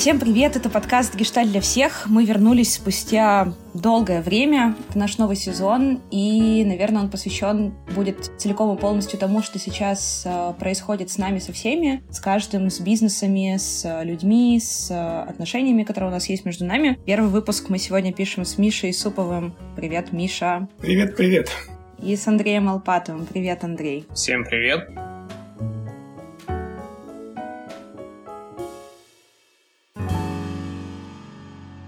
Всем привет, это подкаст «Гешталь для всех». Мы вернулись спустя долгое время. Это наш новый сезон, и, наверное, он посвящен будет целиком и полностью тому, что сейчас э, происходит с нами со всеми, с каждым, с бизнесами, с людьми, с отношениями, которые у нас есть между нами. Первый выпуск мы сегодня пишем с Мишей Суповым. Привет, Миша. Привет, привет. И с Андреем Алпатовым. Привет, Андрей. Всем привет.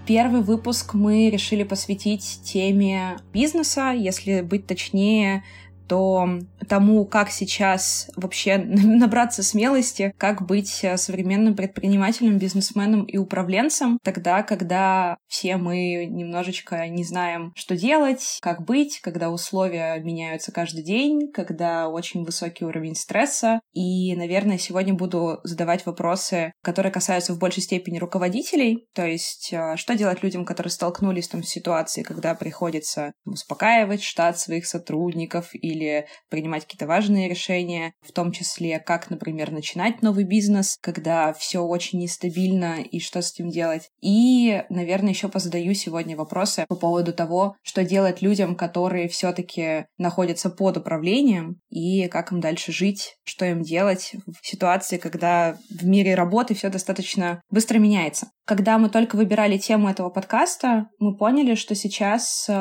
Первый выпуск мы решили посвятить теме бизнеса, если быть точнее, то тому, как сейчас вообще набраться смелости, как быть э, современным предпринимателем, бизнесменом и управленцем, тогда, когда все мы немножечко не знаем, что делать, как быть, когда условия меняются каждый день, когда очень высокий уровень стресса. И, наверное, сегодня буду задавать вопросы, которые касаются в большей степени руководителей, то есть э, что делать людям, которые столкнулись там, с ситуацией, когда приходится успокаивать штат своих сотрудников или принимать какие-то важные решения, в том числе, как, например, начинать новый бизнес, когда все очень нестабильно и что с этим делать. И, наверное, еще позадаю сегодня вопросы по поводу того, что делать людям, которые все-таки находятся под управлением, и как им дальше жить, что им делать в ситуации, когда в мире работы все достаточно быстро меняется. Когда мы только выбирали тему этого подкаста, мы поняли, что сейчас э,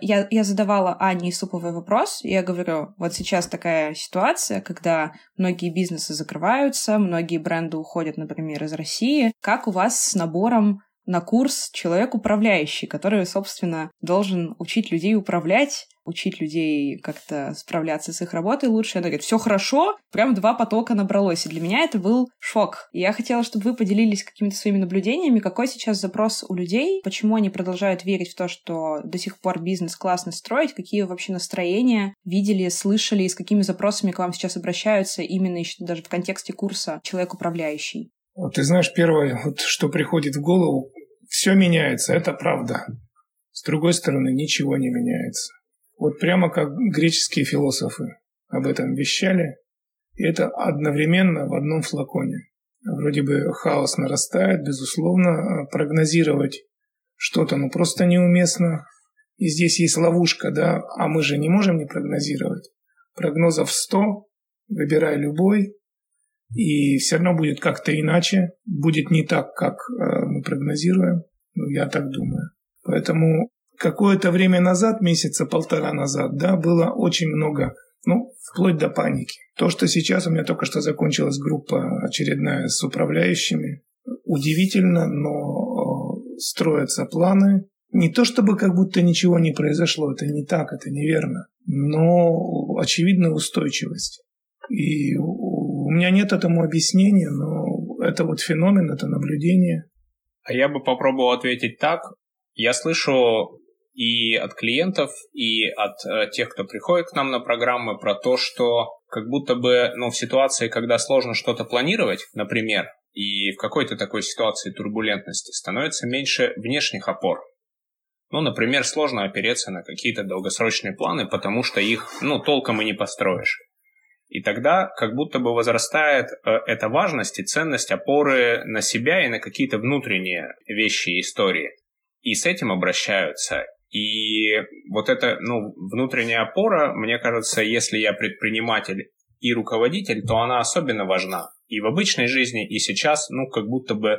я, я задавала Ане Исуповой вопрос, и я говорю, вот сейчас такая ситуация, когда многие бизнесы закрываются, многие бренды уходят, например, из России. Как у вас с набором на курс человек управляющий, который, собственно, должен учить людей управлять, учить людей как-то справляться с их работой лучше. Она говорит, все хорошо, прям два потока набралось. И для меня это был шок. И я хотела, чтобы вы поделились какими-то своими наблюдениями, какой сейчас запрос у людей, почему они продолжают верить в то, что до сих пор бизнес классно строить, какие вообще настроения видели, слышали, и с какими запросами к вам сейчас обращаются именно еще даже в контексте курса «Человек управляющий». Вот ты знаешь, первое, вот, что приходит в голову, все меняется, это правда. С другой стороны, ничего не меняется. Вот прямо как греческие философы об этом вещали, и это одновременно в одном флаконе. Вроде бы хаос нарастает, безусловно, прогнозировать что-то ну просто неуместно. И здесь есть ловушка, да, а мы же не можем не прогнозировать. Прогнозов 100, выбирай любой, и все равно будет как-то иначе, будет не так, как э, мы прогнозируем, ну, я так думаю. Поэтому какое-то время назад, месяца полтора назад, да, было очень много, ну, вплоть до паники. То, что сейчас у меня только что закончилась группа очередная с управляющими, удивительно, но э, строятся планы. Не то чтобы как будто ничего не произошло, это не так, это неверно, но очевидная устойчивость. И у меня нет этому объяснения, но это вот феномен, это наблюдение. А я бы попробовал ответить так. Я слышу и от клиентов, и от э, тех, кто приходит к нам на программы, про то, что как будто бы ну, в ситуации, когда сложно что-то планировать, например, и в какой-то такой ситуации турбулентности становится меньше внешних опор. Ну, например, сложно опереться на какие-то долгосрочные планы, потому что их, ну, толком и не построишь. И тогда как будто бы возрастает э, эта важность и ценность опоры на себя и на какие-то внутренние вещи и истории. И с этим обращаются. И вот эта ну, внутренняя опора, мне кажется, если я предприниматель и руководитель, то она особенно важна. И в обычной жизни, и сейчас, ну, как будто бы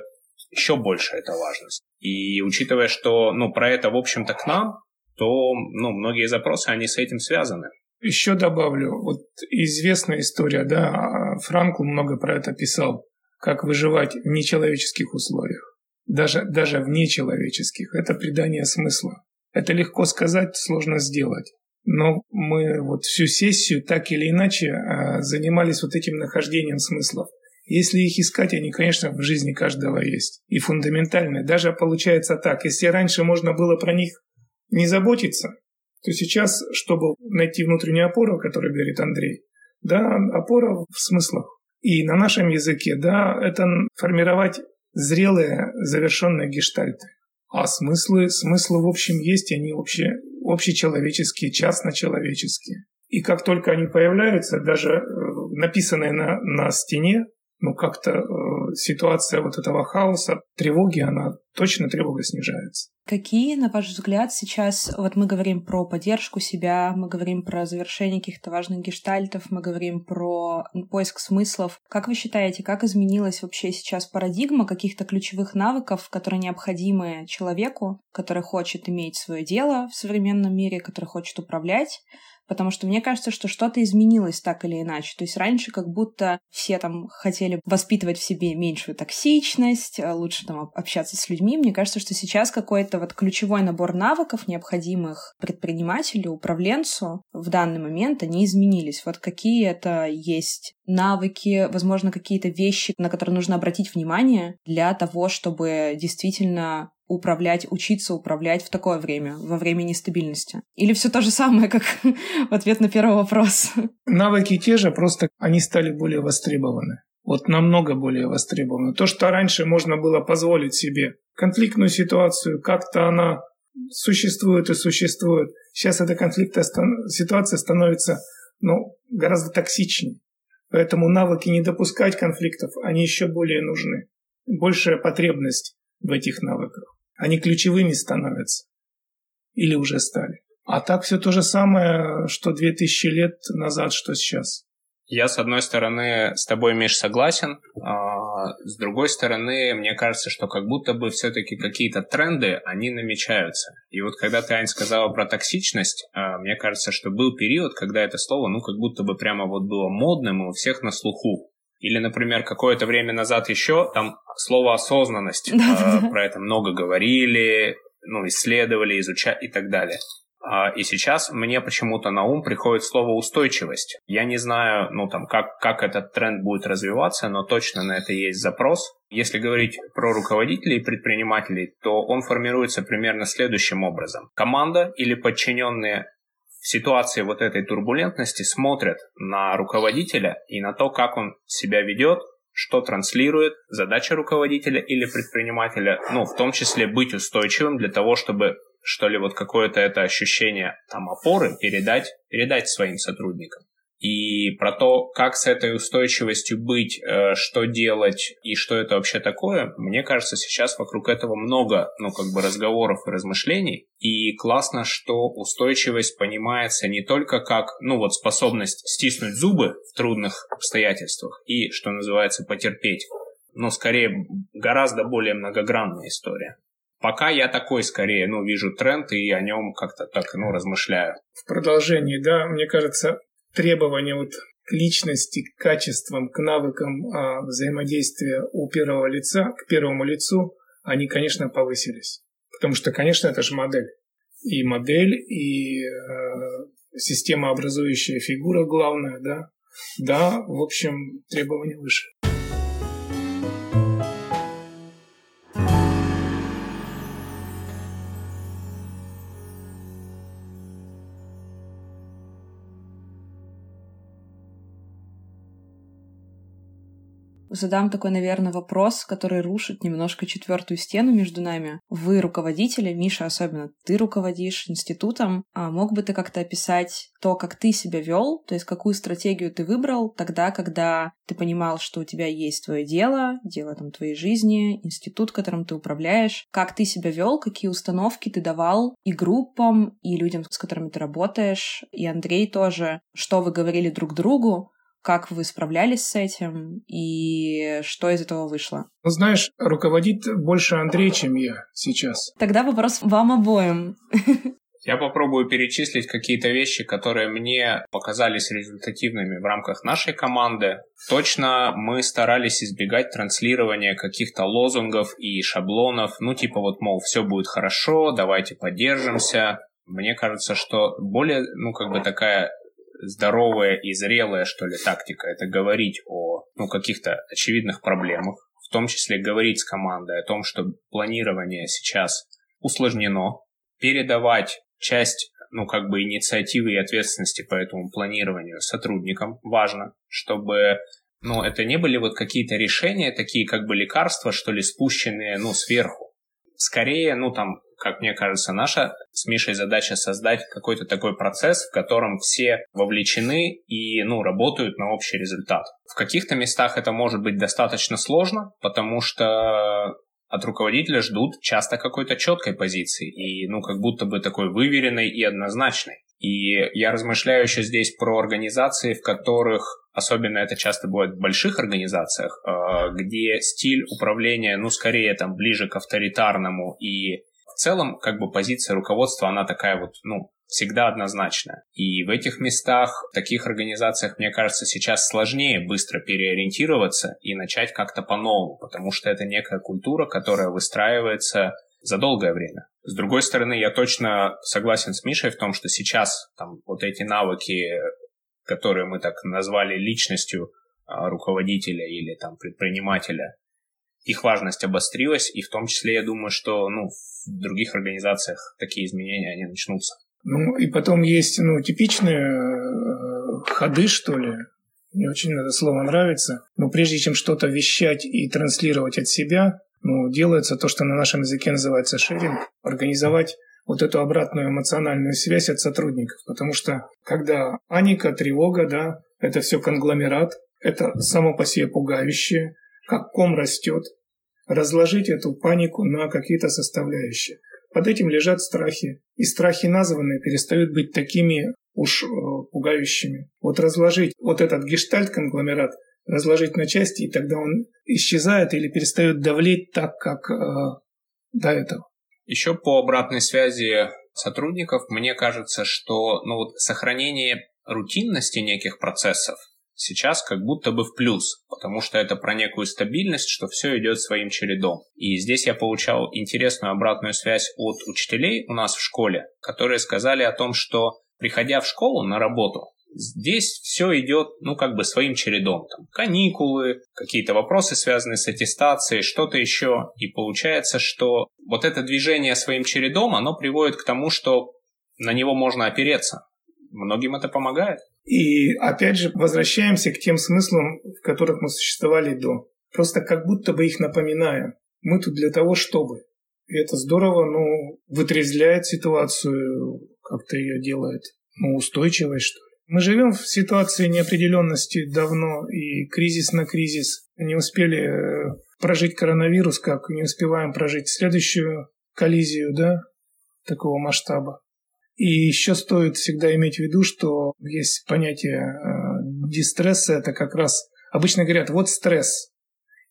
еще больше эта важность. И учитывая, что, ну, про это, в общем-то, к нам, то, ну, многие запросы, они с этим связаны. Еще добавлю, вот известная история, да, Франкл много про это писал, как выживать в нечеловеческих условиях, даже, даже в нечеловеческих. Это придание смысла. Это легко сказать, сложно сделать. Но мы вот всю сессию так или иначе а, занимались вот этим нахождением смыслов. Если их искать, они, конечно, в жизни каждого есть. И фундаментальные. Даже получается так, если раньше можно было про них не заботиться, то сейчас, чтобы найти внутреннюю опору, о которой говорит Андрей, да, опора в смыслах. И на нашем языке, да, это формировать зрелые, завершенные гештальты. А смыслы, смыслы в общем есть, они вообще общечеловеческие, частночеловеческие. И как только они появляются, даже э, написанные на, на стене, ну, как-то э, ситуация вот этого хаоса, тревоги, она точно тревога снижается. Какие, на ваш взгляд, сейчас, вот мы говорим про поддержку себя, мы говорим про завершение каких-то важных гештальтов, мы говорим про поиск смыслов. Как вы считаете, как изменилась вообще сейчас парадигма каких-то ключевых навыков, которые необходимы человеку, который хочет иметь свое дело в современном мире, который хочет управлять, потому что мне кажется, что что-то изменилось так или иначе. То есть раньше как будто все там хотели воспитывать в себе меньшую токсичность, э, лучше там общаться с людьми. Мне кажется, что сейчас какой-то вот ключевой набор навыков, необходимых предпринимателю, управленцу в данный момент, они изменились. Вот какие это есть навыки, возможно, какие-то вещи, на которые нужно обратить внимание для того, чтобы действительно управлять, учиться управлять в такое время, во время нестабильности? Или все то же самое, как в ответ на первый вопрос? Навыки те же, просто они стали более востребованы. Вот намного более востребованы. То, что раньше можно было позволить себе конфликтную ситуацию, как-то она существует и существует. Сейчас эта конфликтная ситуация становится ну, гораздо токсичнее. Поэтому навыки не допускать конфликтов, они еще более нужны. Большая потребность в этих навыках они ключевыми становятся. Или уже стали. А так все то же самое, что 2000 лет назад, что сейчас. Я, с одной стороны, с тобой, Миш, согласен. А с другой стороны, мне кажется, что как будто бы все-таки какие-то тренды, они намечаются. И вот когда ты, Ань, сказала про токсичность, а, мне кажется, что был период, когда это слово, ну, как будто бы прямо вот было модным и у всех на слуху. Или, например, какое-то время назад еще там слово осознанность, э, про это много говорили, ну, исследовали, изучали и так далее. А, и сейчас мне почему-то на ум приходит слово устойчивость. Я не знаю, ну там, как, как этот тренд будет развиваться, но точно на это есть запрос. Если говорить про руководителей и предпринимателей, то он формируется примерно следующим образом. Команда или подчиненные ситуации вот этой турбулентности смотрят на руководителя и на то, как он себя ведет, что транслирует задача руководителя или предпринимателя, ну, в том числе быть устойчивым для того, чтобы что ли вот какое-то это ощущение там опоры передать, передать своим сотрудникам и про то, как с этой устойчивостью быть, э, что делать и что это вообще такое, мне кажется, сейчас вокруг этого много, ну, как бы разговоров и размышлений. И классно, что устойчивость понимается не только как, ну, вот способность стиснуть зубы в трудных обстоятельствах и, что называется, потерпеть, но скорее гораздо более многогранная история. Пока я такой скорее, ну, вижу тренд и о нем как-то так, ну, размышляю. В продолжении, да, мне кажется, требования вот к личности, к качествам, к навыкам а, взаимодействия у первого лица, к первому лицу, они, конечно, повысились. Потому что, конечно, это же модель. И модель, и э, система образующая фигура главная, да. Да, в общем, требования выше. Задам такой, наверное, вопрос, который рушит немножко четвертую стену между нами. Вы руководители, Миша особенно, ты руководишь институтом. А мог бы ты как-то описать то, как ты себя вел, то есть какую стратегию ты выбрал тогда, когда ты понимал, что у тебя есть твое дело, дело там твоей жизни, институт, которым ты управляешь, как ты себя вел, какие установки ты давал и группам, и людям, с которыми ты работаешь, и Андрей тоже, что вы говорили друг другу, как вы справлялись с этим и что из этого вышло? Ну, знаешь, руководит больше Андрей, чем я сейчас. Тогда вопрос вам обоим. Я попробую перечислить какие-то вещи, которые мне показались результативными в рамках нашей команды. Точно мы старались избегать транслирования каких-то лозунгов и шаблонов, ну типа вот, мол, все будет хорошо, давайте поддержимся. Мне кажется, что более, ну как бы такая здоровая и зрелая, что ли, тактика. Это говорить о ну, каких-то очевидных проблемах, в том числе говорить с командой о том, что планирование сейчас усложнено, передавать часть ну, как бы инициативы и ответственности по этому планированию сотрудникам важно, чтобы ну, это не были вот какие-то решения, такие как бы лекарства, что ли, спущенные, ну, сверху. Скорее, ну, там, как мне кажется, наша с Мишей задача создать какой-то такой процесс, в котором все вовлечены и, ну, работают на общий результат. В каких-то местах это может быть достаточно сложно, потому что от руководителя ждут часто какой-то четкой позиции и, ну, как будто бы такой выверенной и однозначной. И я размышляю еще здесь про организации, в которых, особенно это часто бывает в больших организациях, э, где стиль управления, ну, скорее там ближе к авторитарному и целом, как бы позиция руководства, она такая вот, ну, всегда однозначная. И в этих местах, в таких организациях, мне кажется, сейчас сложнее быстро переориентироваться и начать как-то по-новому, потому что это некая культура, которая выстраивается за долгое время. С другой стороны, я точно согласен с Мишей в том, что сейчас там вот эти навыки, которые мы так назвали личностью а, руководителя или там предпринимателя, их важность обострилась, и в том числе я думаю, что ну, в других организациях такие изменения они начнутся. Ну и потом есть ну, типичные э, ходы, что ли. Мне очень это слово нравится. Но прежде чем что-то вещать и транслировать от себя, ну, делается то, что на нашем языке называется шеринг, организовать вот эту обратную эмоциональную связь от сотрудников. Потому что когда паника, тревога, да, это все конгломерат, это само по себе пугающее, как ком растет, разложить эту панику на какие-то составляющие. Под этим лежат страхи. И страхи названные перестают быть такими уж э, пугающими. Вот разложить вот этот гештальт-конгломерат разложить на части, и тогда он исчезает или перестает давлеть так, как э, до этого. Еще по обратной связи сотрудников, мне кажется, что ну, вот сохранение рутинности неких процессов сейчас как будто бы в плюс, потому что это про некую стабильность, что все идет своим чередом. И здесь я получал интересную обратную связь от учителей у нас в школе, которые сказали о том, что приходя в школу на работу, Здесь все идет, ну, как бы своим чередом. Там, каникулы, какие-то вопросы, связанные с аттестацией, что-то еще. И получается, что вот это движение своим чередом, оно приводит к тому, что на него можно опереться. Многим это помогает. И опять же, возвращаемся к тем смыслам, в которых мы существовали до. Просто как будто бы их напоминаем. Мы тут для того, чтобы. И это здорово, ну, вытрезвляет ситуацию, как-то ее делает, ну, устойчивой, что ли. Мы живем в ситуации неопределенности давно, и кризис на кризис. Не успели э, прожить коронавирус, как не успеваем прожить следующую коллизию, да, такого масштаба. И еще стоит всегда иметь в виду, что есть понятие э, дистресса, это как раз, обычно говорят, вот стресс.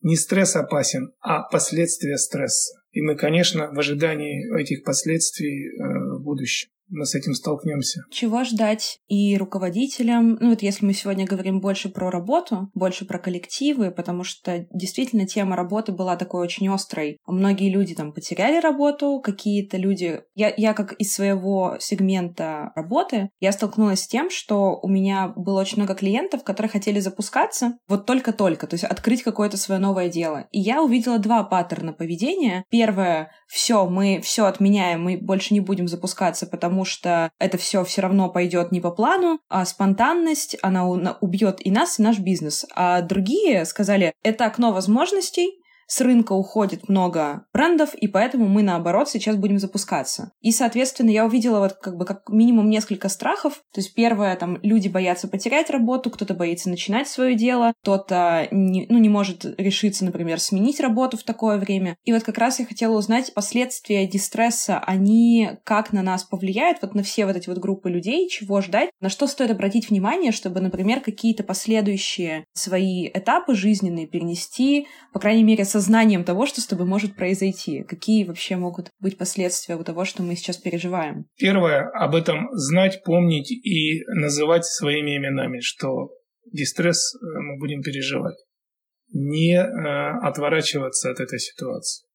Не стресс опасен, а последствия стресса. И мы, конечно, в ожидании этих последствий э, в будущем мы с этим столкнемся. Чего ждать и руководителям? Ну вот если мы сегодня говорим больше про работу, больше про коллективы, потому что действительно тема работы была такой очень острой. Многие люди там потеряли работу, какие-то люди... Я, я как из своего сегмента работы, я столкнулась с тем, что у меня было очень много клиентов, которые хотели запускаться вот только-только, то есть открыть какое-то свое новое дело. И я увидела два паттерна поведения. Первое, все, мы все отменяем, мы больше не будем запускаться, потому потому что это все все равно пойдет не по плану, а спонтанность, она убьет и нас, и наш бизнес. А другие сказали, это окно возможностей, с рынка уходит много брендов, и поэтому мы, наоборот, сейчас будем запускаться. И, соответственно, я увидела вот как бы как минимум несколько страхов. То есть первое, там, люди боятся потерять работу, кто-то боится начинать свое дело, кто-то не, ну, не может решиться, например, сменить работу в такое время. И вот как раз я хотела узнать последствия дистресса, они как на нас повлияют, вот на все вот эти вот группы людей, чего ждать, на что стоит обратить внимание, чтобы, например, какие-то последующие свои этапы жизненные перенести, по крайней мере, с осознанием того, что с тобой может произойти? Какие вообще могут быть последствия у того, что мы сейчас переживаем? Первое, об этом знать, помнить и называть своими именами, что дистресс э, мы будем переживать. Не э, отворачиваться от этой ситуации.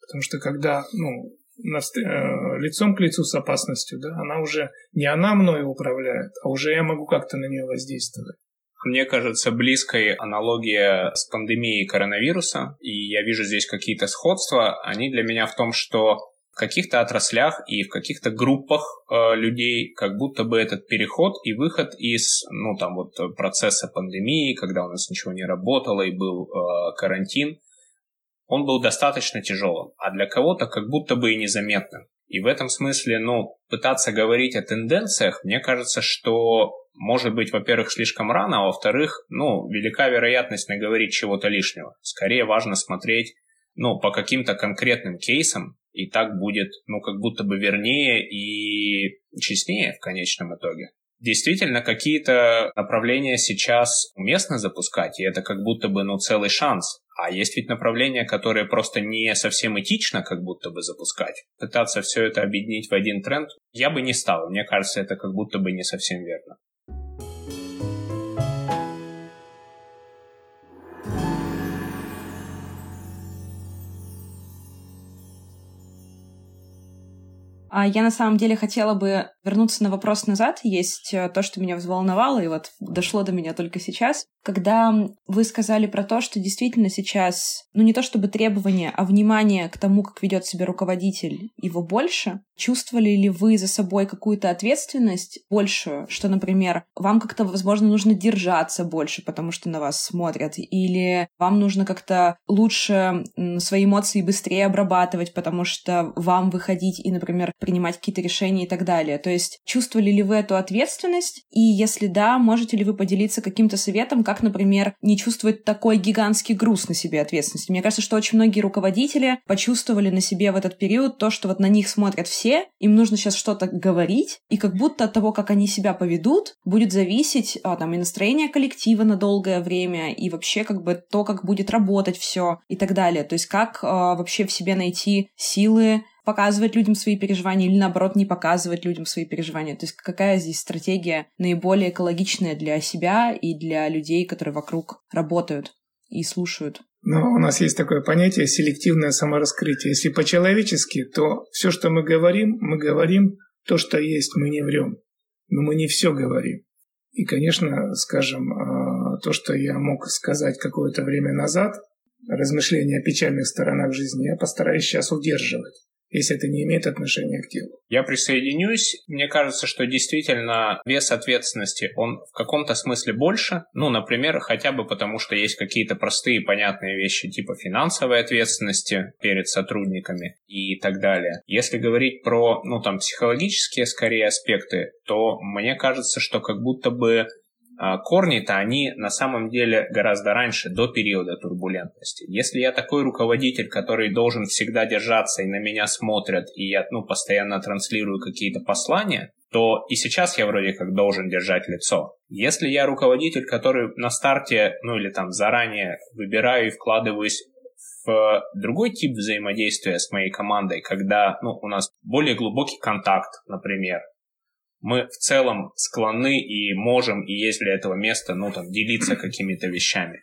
Потому что когда ну, э, лицом к лицу с опасностью, да, она уже не она мной управляет, а уже я могу как-то на нее воздействовать. Мне кажется, близкой аналогия с пандемией коронавируса, и я вижу здесь какие-то сходства, они для меня в том, что в каких-то отраслях и в каких-то группах э, людей как будто бы этот переход и выход из, ну, там вот процесса пандемии, когда у нас ничего не работало и был э, карантин, он был достаточно тяжелым, а для кого-то как будто бы и незаметным. И в этом смысле, ну, пытаться говорить о тенденциях, мне кажется, что может быть, во-первых, слишком рано, а во-вторых, ну, велика вероятность наговорить чего-то лишнего. Скорее важно смотреть, ну, по каким-то конкретным кейсам, и так будет, ну, как будто бы вернее и честнее в конечном итоге. Действительно, какие-то направления сейчас уместно запускать, и это как будто бы, ну, целый шанс. А есть ведь направления, которые просто не совсем этично как будто бы запускать. Пытаться все это объединить в один тренд я бы не стал. Мне кажется, это как будто бы не совсем верно. А я на самом деле хотела бы вернуться на вопрос назад. Есть э, то, что меня взволновало, и вот дошло до меня только сейчас. Когда вы сказали про то, что действительно сейчас, ну не то чтобы требования, а внимание к тому, как ведет себя руководитель, его больше, чувствовали ли вы за собой какую-то ответственность большую, что, например, вам как-то, возможно, нужно держаться больше, потому что на вас смотрят, или вам нужно как-то лучше свои эмоции быстрее обрабатывать, потому что вам выходить и, например, принимать какие-то решения и так далее. То есть чувствовали ли вы эту ответственность? И если да, можете ли вы поделиться каким-то советом, как, например, не чувствовать такой гигантский груз на себе ответственности? Мне кажется, что очень многие руководители почувствовали на себе в этот период то, что вот на них смотрят все, им нужно сейчас что-то говорить, и как будто от того, как они себя поведут, будет зависеть а, там и настроение коллектива на долгое время, и вообще как бы то, как будет работать все и так далее. То есть как а, вообще в себе найти силы показывать людям свои переживания или, наоборот, не показывать людям свои переживания. То есть какая здесь стратегия наиболее экологичная для себя и для людей, которые вокруг работают и слушают? Ну, у нас есть такое понятие селективное самораскрытие. Если по-человечески, то все, что мы говорим, мы говорим то, что есть, мы не врем. Но мы не все говорим. И, конечно, скажем, а, то, что я мог сказать какое-то время назад, размышления о печальных сторонах жизни, я постараюсь сейчас удерживать если это не имеет отношения к телу. Я присоединюсь. Мне кажется, что действительно вес ответственности, он в каком-то смысле больше. Ну, например, хотя бы потому, что есть какие-то простые понятные вещи типа финансовой ответственности перед сотрудниками и так далее. Если говорить про, ну, там, психологические скорее аспекты, то мне кажется, что как будто бы корни-то они на самом деле гораздо раньше, до периода турбулентности. Если я такой руководитель, который должен всегда держаться и на меня смотрят, и я ну, постоянно транслирую какие-то послания, то и сейчас я вроде как должен держать лицо. Если я руководитель, который на старте, ну или там заранее выбираю и вкладываюсь в другой тип взаимодействия с моей командой, когда ну, у нас более глубокий контакт, например, мы в целом склонны и можем, и есть для этого место, ну, там, делиться какими-то вещами,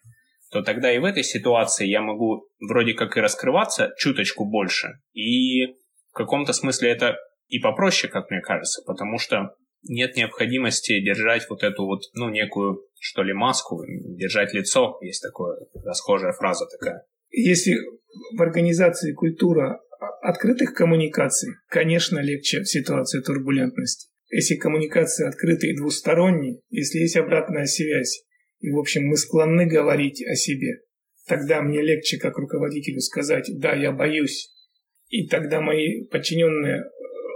то тогда и в этой ситуации я могу вроде как и раскрываться чуточку больше, и в каком-то смысле это и попроще, как мне кажется, потому что нет необходимости держать вот эту вот, ну, некую, что ли, маску, держать лицо, есть такая расхожая фраза такая. Если в организации культура открытых коммуникаций, конечно, легче в ситуации турбулентности если коммуникация открыта и двусторонняя, если есть обратная связь, и, в общем, мы склонны говорить о себе, тогда мне легче, как руководителю, сказать «да, я боюсь». И тогда мои подчиненные,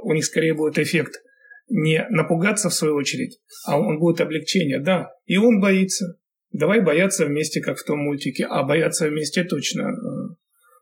у них скорее будет эффект не напугаться в свою очередь, а он будет облегчение. Да, и он боится. Давай бояться вместе, как в том мультике, а бояться вместе точно, э,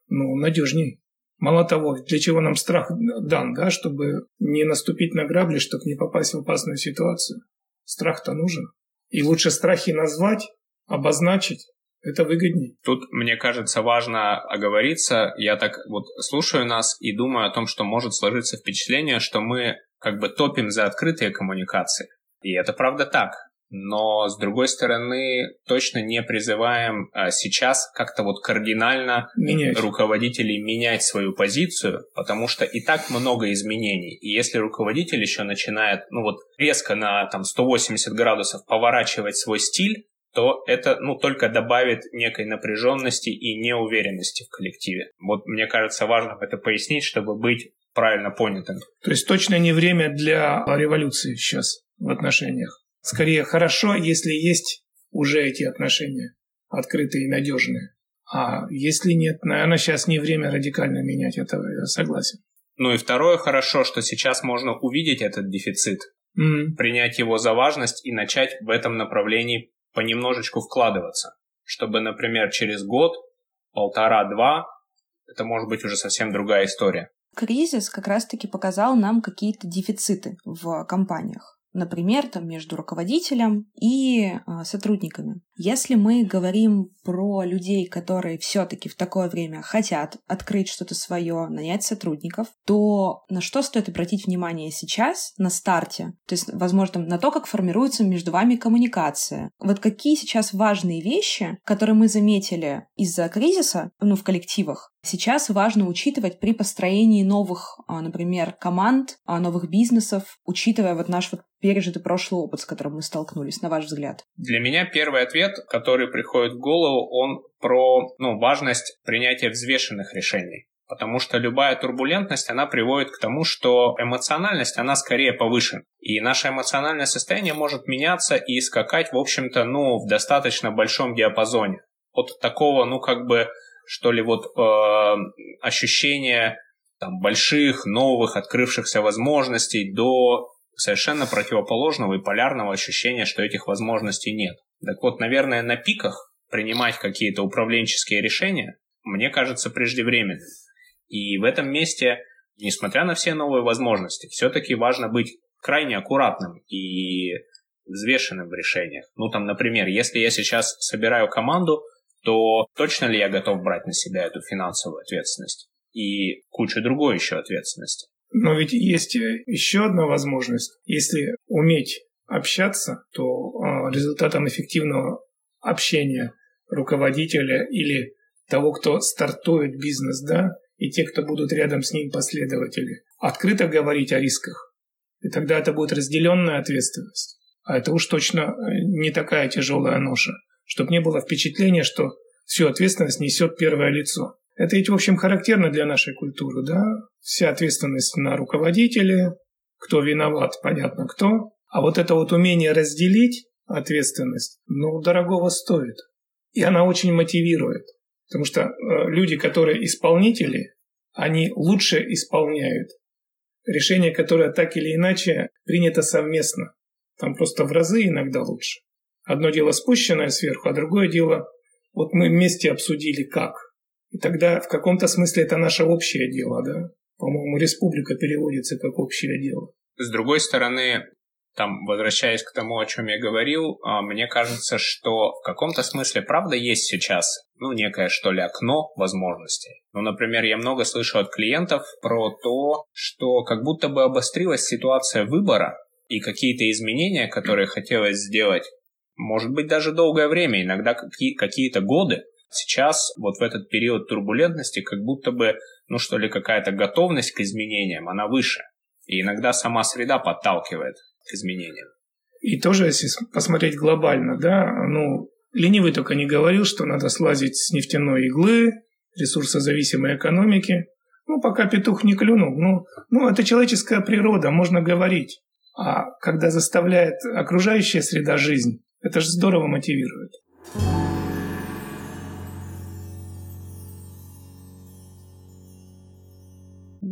ну, надежней. Мало того, для чего нам страх дан, да, чтобы не наступить на грабли, чтобы не попасть в опасную ситуацию. Страх-то нужен. И лучше страхи назвать, обозначить, это выгоднее. Тут, мне кажется, важно оговориться. Я так вот слушаю нас и думаю о том, что может сложиться впечатление, что мы как бы топим за открытые коммуникации. И это правда так но с другой стороны точно не призываем а, сейчас как-то вот кардинально менять. руководителей менять свою позицию, потому что и так много изменений. И если руководитель еще начинает, ну вот резко на там 180 градусов поворачивать свой стиль, то это ну, только добавит некой напряженности и неуверенности в коллективе. Вот мне кажется важно это пояснить, чтобы быть правильно понятым. То есть точно не время для революции сейчас в отношениях. Скорее хорошо, если есть уже эти отношения открытые и надежные. А если нет, наверное, сейчас не время радикально менять этого, я согласен. Ну и второе, хорошо, что сейчас можно увидеть этот дефицит, mm. принять его за важность и начать в этом направлении понемножечку вкладываться, чтобы, например, через год, полтора-два, это может быть уже совсем другая история. Кризис как раз-таки показал нам какие-то дефициты в компаниях например, там, между руководителем и э, сотрудниками. Если мы говорим про людей, которые все-таки в такое время хотят открыть что-то свое, нанять сотрудников, то на что стоит обратить внимание сейчас, на старте? То есть, возможно, на то, как формируется между вами коммуникация. Вот какие сейчас важные вещи, которые мы заметили из-за кризиса, ну, в коллективах, сейчас важно учитывать при построении новых, а, например, команд, а, новых бизнесов, учитывая вот наш вот пережитый прошлый опыт, с которым мы столкнулись, на ваш взгляд? Для меня первый ответ, который приходит в голову, он про ну, важность принятия взвешенных решений. Потому что любая турбулентность, она приводит к тому, что эмоциональность, она скорее повышена. И наше эмоциональное состояние может меняться и скакать, в общем-то, ну, в достаточно большом диапазоне. От такого, ну, как бы, что ли, вот э, ощущения там, больших, новых, открывшихся возможностей до совершенно противоположного и полярного ощущения, что этих возможностей нет. Так вот, наверное, на пиках принимать какие-то управленческие решения, мне кажется, преждевременно. И в этом месте, несмотря на все новые возможности, все-таки важно быть крайне аккуратным и взвешенным в решениях. Ну, там, например, если я сейчас собираю команду, то точно ли я готов брать на себя эту финансовую ответственность и кучу другой еще ответственности? Но ведь есть еще одна возможность. Если уметь общаться, то а, результатом эффективного общения руководителя или того, кто стартует бизнес, да, и те, кто будут рядом с ним последователи, открыто говорить о рисках. И тогда это будет разделенная ответственность. А это уж точно э, не такая тяжелая ноша, чтобы не было впечатления, что всю ответственность несет первое лицо. Это ведь, в общем, характерно для нашей культуры, да? Вся ответственность на руководителе, кто виноват, понятно кто. А вот это вот умение разделить ответственность, ну, дорогого стоит. И она очень мотивирует. Потому что э, люди, которые исполнители, они лучше исполняют решение, которое так или иначе принято совместно. Там просто в разы иногда лучше. Одно дело спущенное сверху, а другое дело, вот мы вместе обсудили как – и тогда в каком-то смысле это наше общее дело, да? По-моему, республика переводится как общее дело. С другой стороны, там, возвращаясь к тому, о чем я говорил, а, мне кажется, что в каком-то смысле правда есть сейчас, ну, некое, что ли, окно возможностей. Ну, например, я много слышу от клиентов про то, что как будто бы обострилась ситуация выбора и какие-то изменения, которые хотелось сделать, может быть, даже долгое время, иногда какие-то годы, Сейчас, вот в этот период турбулентности, как будто бы, ну что ли, какая-то готовность к изменениям, она выше. И иногда сама среда подталкивает к изменениям. И тоже, если посмотреть глобально, да, ну, ленивый только не говорил, что надо слазить с нефтяной иглы, ресурсозависимой экономики. Ну, пока петух не клюнул. Ну, ну, это человеческая природа, можно говорить. А когда заставляет окружающая среда жизнь, это же здорово мотивирует.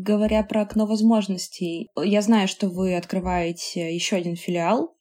Говоря про окно возможностей, я знаю, что вы открываете еще один филиал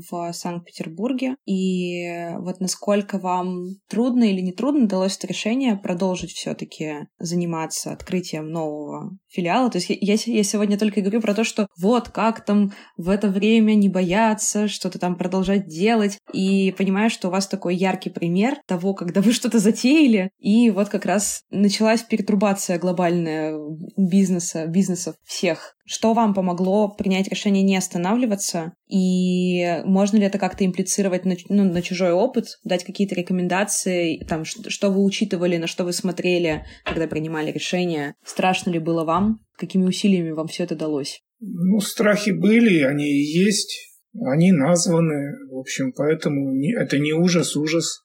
в Санкт-Петербурге. И вот насколько вам трудно или не трудно далось это решение продолжить все-таки заниматься открытием нового филиала. То есть я, я сегодня только говорю про то, что вот как там в это время не бояться, что-то там продолжать делать. И понимаю, что у вас такой яркий пример того, когда вы что-то затеяли, и вот как раз началась перетрубация глобальная бизнеса, бизнесов всех. Что вам помогло принять решение не останавливаться? И можно ли это как-то имплицировать на, ну, на чужой опыт, дать какие-то рекомендации, там, что, что вы учитывали, на что вы смотрели, когда принимали решение? Страшно ли было вам? Какими усилиями вам все это далось? Ну, страхи были, они и есть, они названы, в общем, поэтому не, это не ужас, ужас.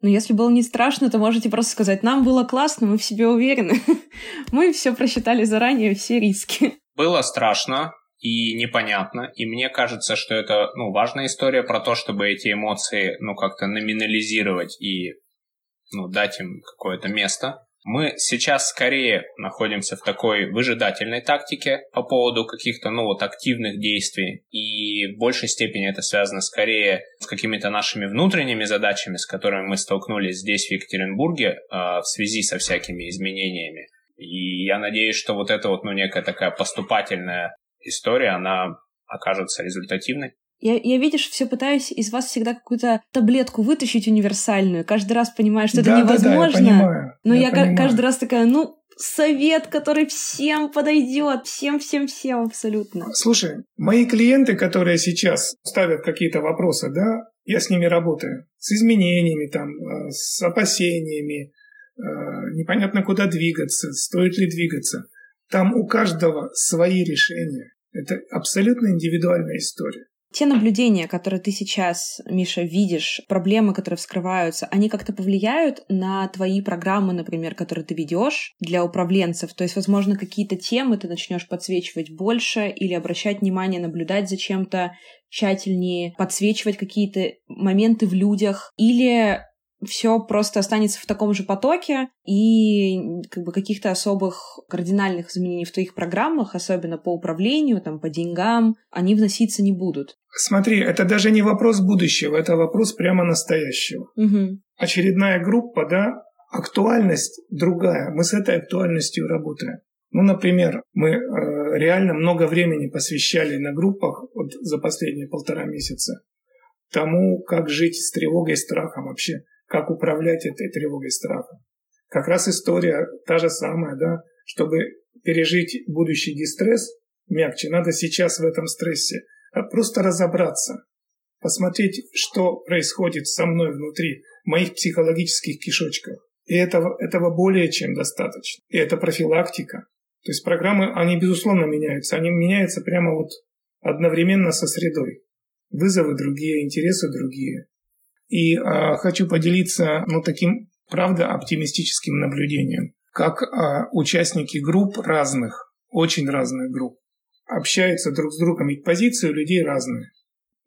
Но если было не страшно, то можете просто сказать, нам было классно, мы в себе уверены. мы все просчитали заранее, все риски. Было страшно и непонятно, и мне кажется, что это ну, важная история про то, чтобы эти эмоции ну, как-то номинализировать и ну, дать им какое-то место. Мы сейчас скорее находимся в такой выжидательной тактике по поводу каких-то, ну вот, активных действий. И в большей степени это связано скорее с какими-то нашими внутренними задачами, с которыми мы столкнулись здесь, в Екатеринбурге, э, в связи со всякими изменениями. И я надеюсь, что вот эта вот, ну, некая такая поступательная история, она окажется результативной. Я, я, видишь, все пытаюсь из вас всегда какую-то таблетку вытащить универсальную. Каждый раз понимаю, что это да, невозможно. Да, да, я понимаю, но я, я понимаю. каждый раз такая, ну, совет, который всем подойдет, всем, всем, всем абсолютно. Слушай, мои клиенты, которые сейчас ставят какие-то вопросы, да, я с ними работаю, с изменениями, там, э, с опасениями, э, непонятно куда двигаться, стоит ли двигаться. Там у каждого свои решения. Это абсолютно индивидуальная история. Те наблюдения, которые ты сейчас, Миша, видишь, проблемы, которые вскрываются, они как-то повлияют на твои программы, например, которые ты ведешь для управленцев? То есть, возможно, какие-то темы ты начнешь подсвечивать больше или обращать внимание, наблюдать за чем-то тщательнее, подсвечивать какие-то моменты в людях? Или все просто останется в таком же потоке, и как бы каких-то особых кардинальных изменений в твоих программах, особенно по управлению, там, по деньгам, они вноситься не будут. Смотри, это даже не вопрос будущего, это вопрос прямо настоящего. Угу. Очередная группа, да, актуальность другая. Мы с этой актуальностью работаем. Ну, например, мы э, реально много времени посвящали на группах вот за последние полтора месяца тому, как жить с тревогой и страхом вообще как управлять этой тревогой страхом. Как раз история та же самая, да, чтобы пережить будущий дистресс мягче, надо сейчас в этом стрессе просто разобраться, посмотреть, что происходит со мной внутри, в моих психологических кишочках. И этого, этого более чем достаточно. И это профилактика. То есть программы, они безусловно меняются. Они меняются прямо вот одновременно со средой. Вызовы другие, интересы другие. И э, хочу поделиться ну, таким, правда, оптимистическим наблюдением. Как э, участники групп разных, очень разных групп, общаются друг с другом, ведь позиции у людей разные.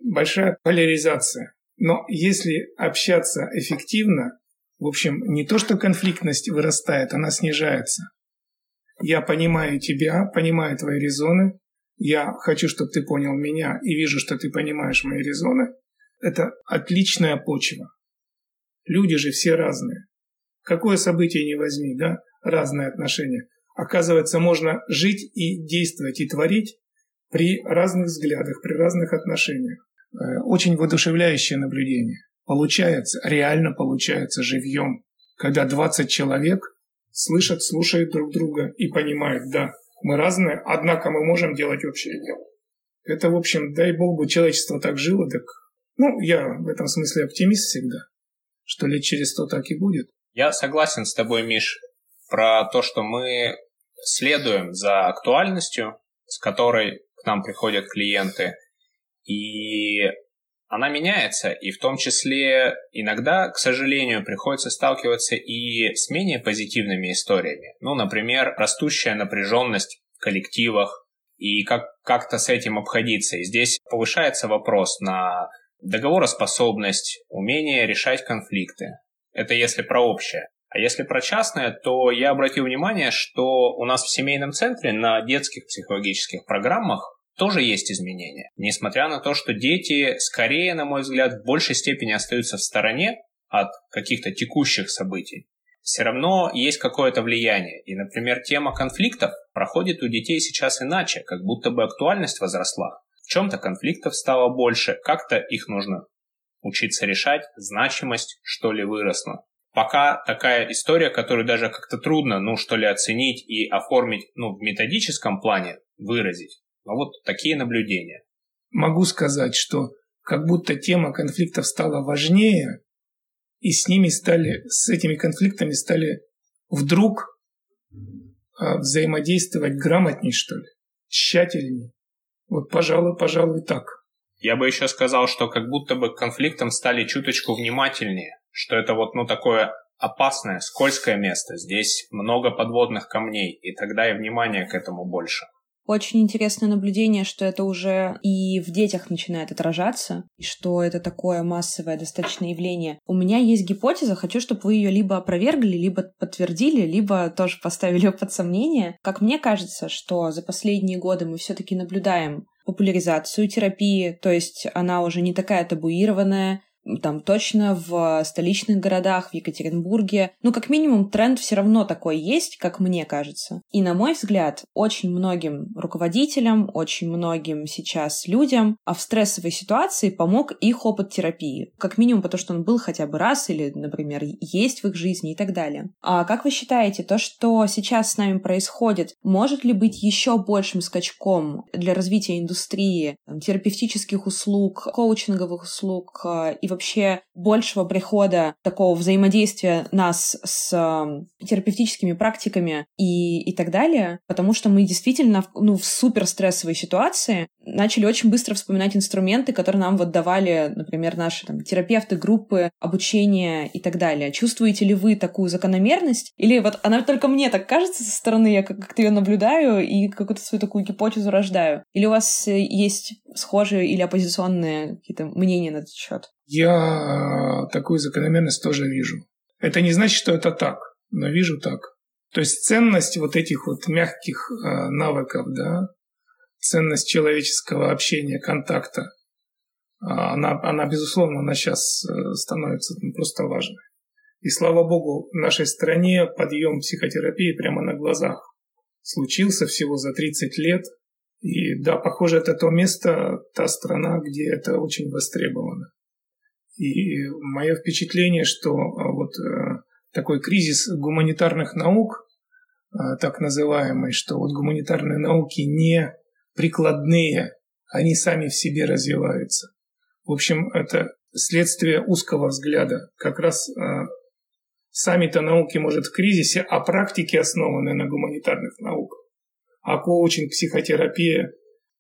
Большая поляризация. Но если общаться эффективно, в общем, не то, что конфликтность вырастает, она снижается. Я понимаю тебя, понимаю твои резоны, я хочу, чтобы ты понял меня и вижу, что ты понимаешь мои резоны – это отличная почва. Люди же все разные. Какое событие не возьми, да, разные отношения. Оказывается, можно жить и действовать, и творить при разных взглядах, при разных отношениях. Э, очень воодушевляющее наблюдение. Получается, реально получается живьем, когда 20 человек слышат, слушают друг друга и понимают, да, мы разные, однако мы можем делать общее дело. Это, в общем, дай бог бы человечество так жило, так ну, я в этом смысле оптимист всегда, что лет через сто так и будет. Я согласен с тобой, Миш, про то, что мы следуем за актуальностью, с которой к нам приходят клиенты, и она меняется, и в том числе иногда, к сожалению, приходится сталкиваться и с менее позитивными историями. Ну, например, растущая напряженность в коллективах, и как, как-то с этим обходиться. И здесь повышается вопрос на договороспособность, умение решать конфликты. Это если про общее. А если про частное, то я обратил внимание, что у нас в семейном центре на детских психологических программах тоже есть изменения. Несмотря на то, что дети скорее, на мой взгляд, в большей степени остаются в стороне от каких-то текущих событий, все равно есть какое-то влияние. И, например, тема конфликтов проходит у детей сейчас иначе, как будто бы актуальность возросла. Чем-то конфликтов стало больше, как-то их нужно учиться решать, значимость, что ли, выросла. Пока такая история, которую даже как-то трудно, ну, что ли, оценить и оформить, ну, в методическом плане, выразить. Но вот такие наблюдения. Могу сказать, что как будто тема конфликтов стала важнее, и с ними стали, с этими конфликтами стали вдруг а, взаимодействовать грамотней, что ли, тщательней. Вот, пожалуй, пожалуй, так. Я бы еще сказал, что как будто бы к конфликтам стали чуточку внимательнее, что это вот, ну, такое опасное, скользкое место. Здесь много подводных камней, и тогда и внимание к этому больше. Очень интересное наблюдение, что это уже и в детях начинает отражаться, и что это такое массовое достаточно явление. У меня есть гипотеза, хочу, чтобы вы ее либо опровергли, либо подтвердили, либо тоже поставили под сомнение. Как мне кажется, что за последние годы мы все-таки наблюдаем популяризацию терапии, то есть она уже не такая табуированная, там точно в столичных городах, в Екатеринбурге. Ну, как минимум, тренд все равно такой есть, как мне кажется. И, на мой взгляд, очень многим руководителям, очень многим сейчас людям а в стрессовой ситуации помог их опыт терапии. Как минимум, потому что он был хотя бы раз или, например, есть в их жизни и так далее. А как вы считаете, то, что сейчас с нами происходит, может ли быть еще большим скачком для развития индустрии там, терапевтических услуг, коучинговых услуг э, и вообще большего прихода такого взаимодействия нас с э, терапевтическими практиками и, и так далее, потому что мы действительно ну, в супер стрессовой ситуации начали очень быстро вспоминать инструменты, которые нам вот давали, например, наши там, терапевты, группы обучения и так далее. Чувствуете ли вы такую закономерность? Или вот она только мне так кажется со стороны, я как-то ее наблюдаю и какую-то свою такую гипотезу рождаю? Или у вас э, есть схожие или оппозиционные какие-то мнения на этот счет? Я такую закономерность тоже вижу. Это не значит, что это так, но вижу так. То есть ценность вот этих вот мягких э, навыков, да, ценность человеческого общения, контакта, а, она, она безусловно, она сейчас э, становится просто важной. И слава богу, в нашей стране подъем психотерапии прямо на глазах случился всего за 30 лет. И да, похоже, это то место, та страна, где это очень востребовано. И мое впечатление, что а, вот э, такой кризис гуманитарных наук, а, так называемый, что вот гуманитарные науки не прикладные, они сами в себе развиваются. В общем, это следствие узкого взгляда. Как раз а, сами-то науки, может, в кризисе, а практики основаны на гуманитарных науках. А коучинг, психотерапия,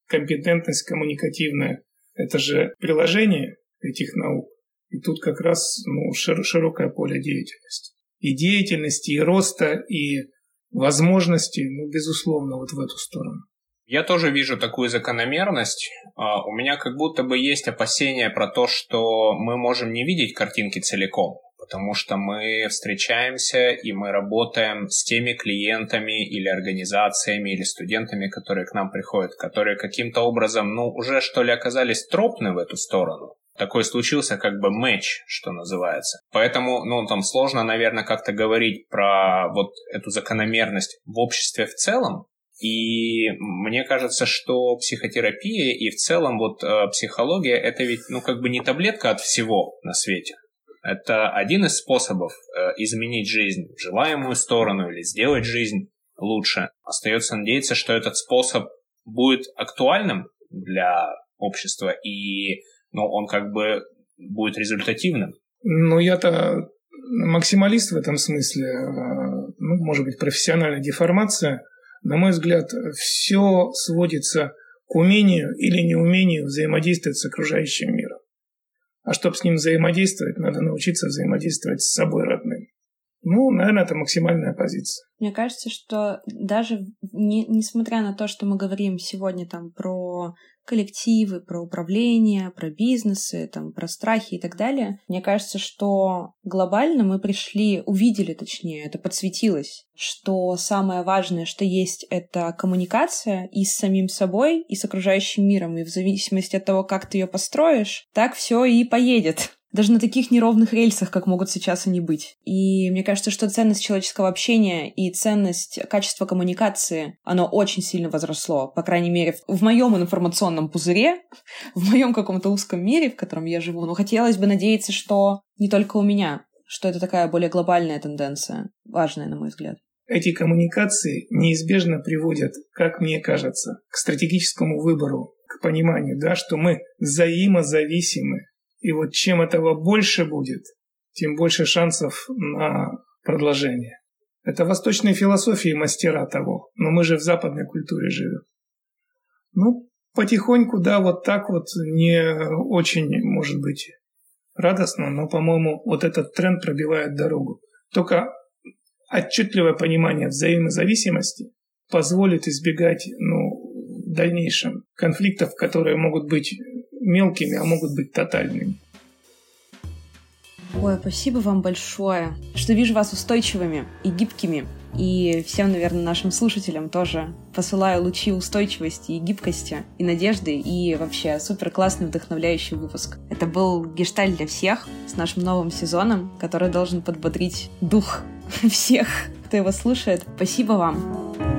компетентность коммуникативная – это же приложение этих наук. И тут как раз ну, широкое поле деятельности. И деятельности, и роста, и возможности, ну, безусловно, вот в эту сторону. Я тоже вижу такую закономерность. А, у меня как будто бы есть опасения про то, что мы можем не видеть картинки целиком, потому что мы встречаемся и мы работаем с теми клиентами или организациями или студентами, которые к нам приходят, которые каким-то образом, ну, уже что ли оказались тропны в эту сторону такой случился как бы матч, что называется. Поэтому, ну, там сложно, наверное, как-то говорить про вот эту закономерность в обществе в целом. И мне кажется, что психотерапия и в целом вот э, психология это ведь, ну, как бы не таблетка от всего на свете. Это один из способов э, изменить жизнь в желаемую сторону или сделать жизнь лучше. Остается надеяться, что этот способ будет актуальным для общества и но он как бы будет результативным. Ну, я-то максималист в этом смысле, э, ну, может быть, профессиональная деформация. На мой взгляд, все сводится к умению или неумению взаимодействовать с окружающим. А чтобы с ним взаимодействовать, надо научиться взаимодействовать с собой родным. Ну, наверное, это максимальная позиция. Мне кажется, что даже не, несмотря на то, что мы говорим сегодня там про коллективы, про управление, про бизнесы, там, про страхи и так далее. Мне кажется, что глобально мы пришли, увидели, точнее, это подсветилось, что самое важное, что есть, это коммуникация и с самим собой, и с окружающим миром. И в зависимости от того, как ты ее построишь, так все и поедет даже на таких неровных рельсах, как могут сейчас они быть. И мне кажется, что ценность человеческого общения и ценность качества коммуникации, оно очень сильно возросло. По крайней мере, в моем информационном пузыре, в моем каком-то узком мире, в котором я живу. Но хотелось бы надеяться, что не только у меня, что это такая более глобальная тенденция, важная, на мой взгляд. Эти коммуникации неизбежно приводят, как мне кажется, к стратегическому выбору, к пониманию, да, что мы взаимозависимы и вот чем этого больше будет, тем больше шансов на продолжение. Это восточные философии мастера того, но мы же в западной культуре живем. Ну, потихоньку, да, вот так вот не очень, может быть, радостно, но, по-моему, вот этот тренд пробивает дорогу. Только отчетливое понимание взаимозависимости позволит избегать ну, дальнейшем конфликтов, которые могут быть мелкими, а могут быть тотальными. Ой, спасибо вам большое, что вижу вас устойчивыми и гибкими. И всем, наверное, нашим слушателям тоже посылаю лучи устойчивости и гибкости, и надежды, и вообще супер классный вдохновляющий выпуск. Это был гешталь для всех с нашим новым сезоном, который должен подбодрить дух всех, кто его слушает. Спасибо вам.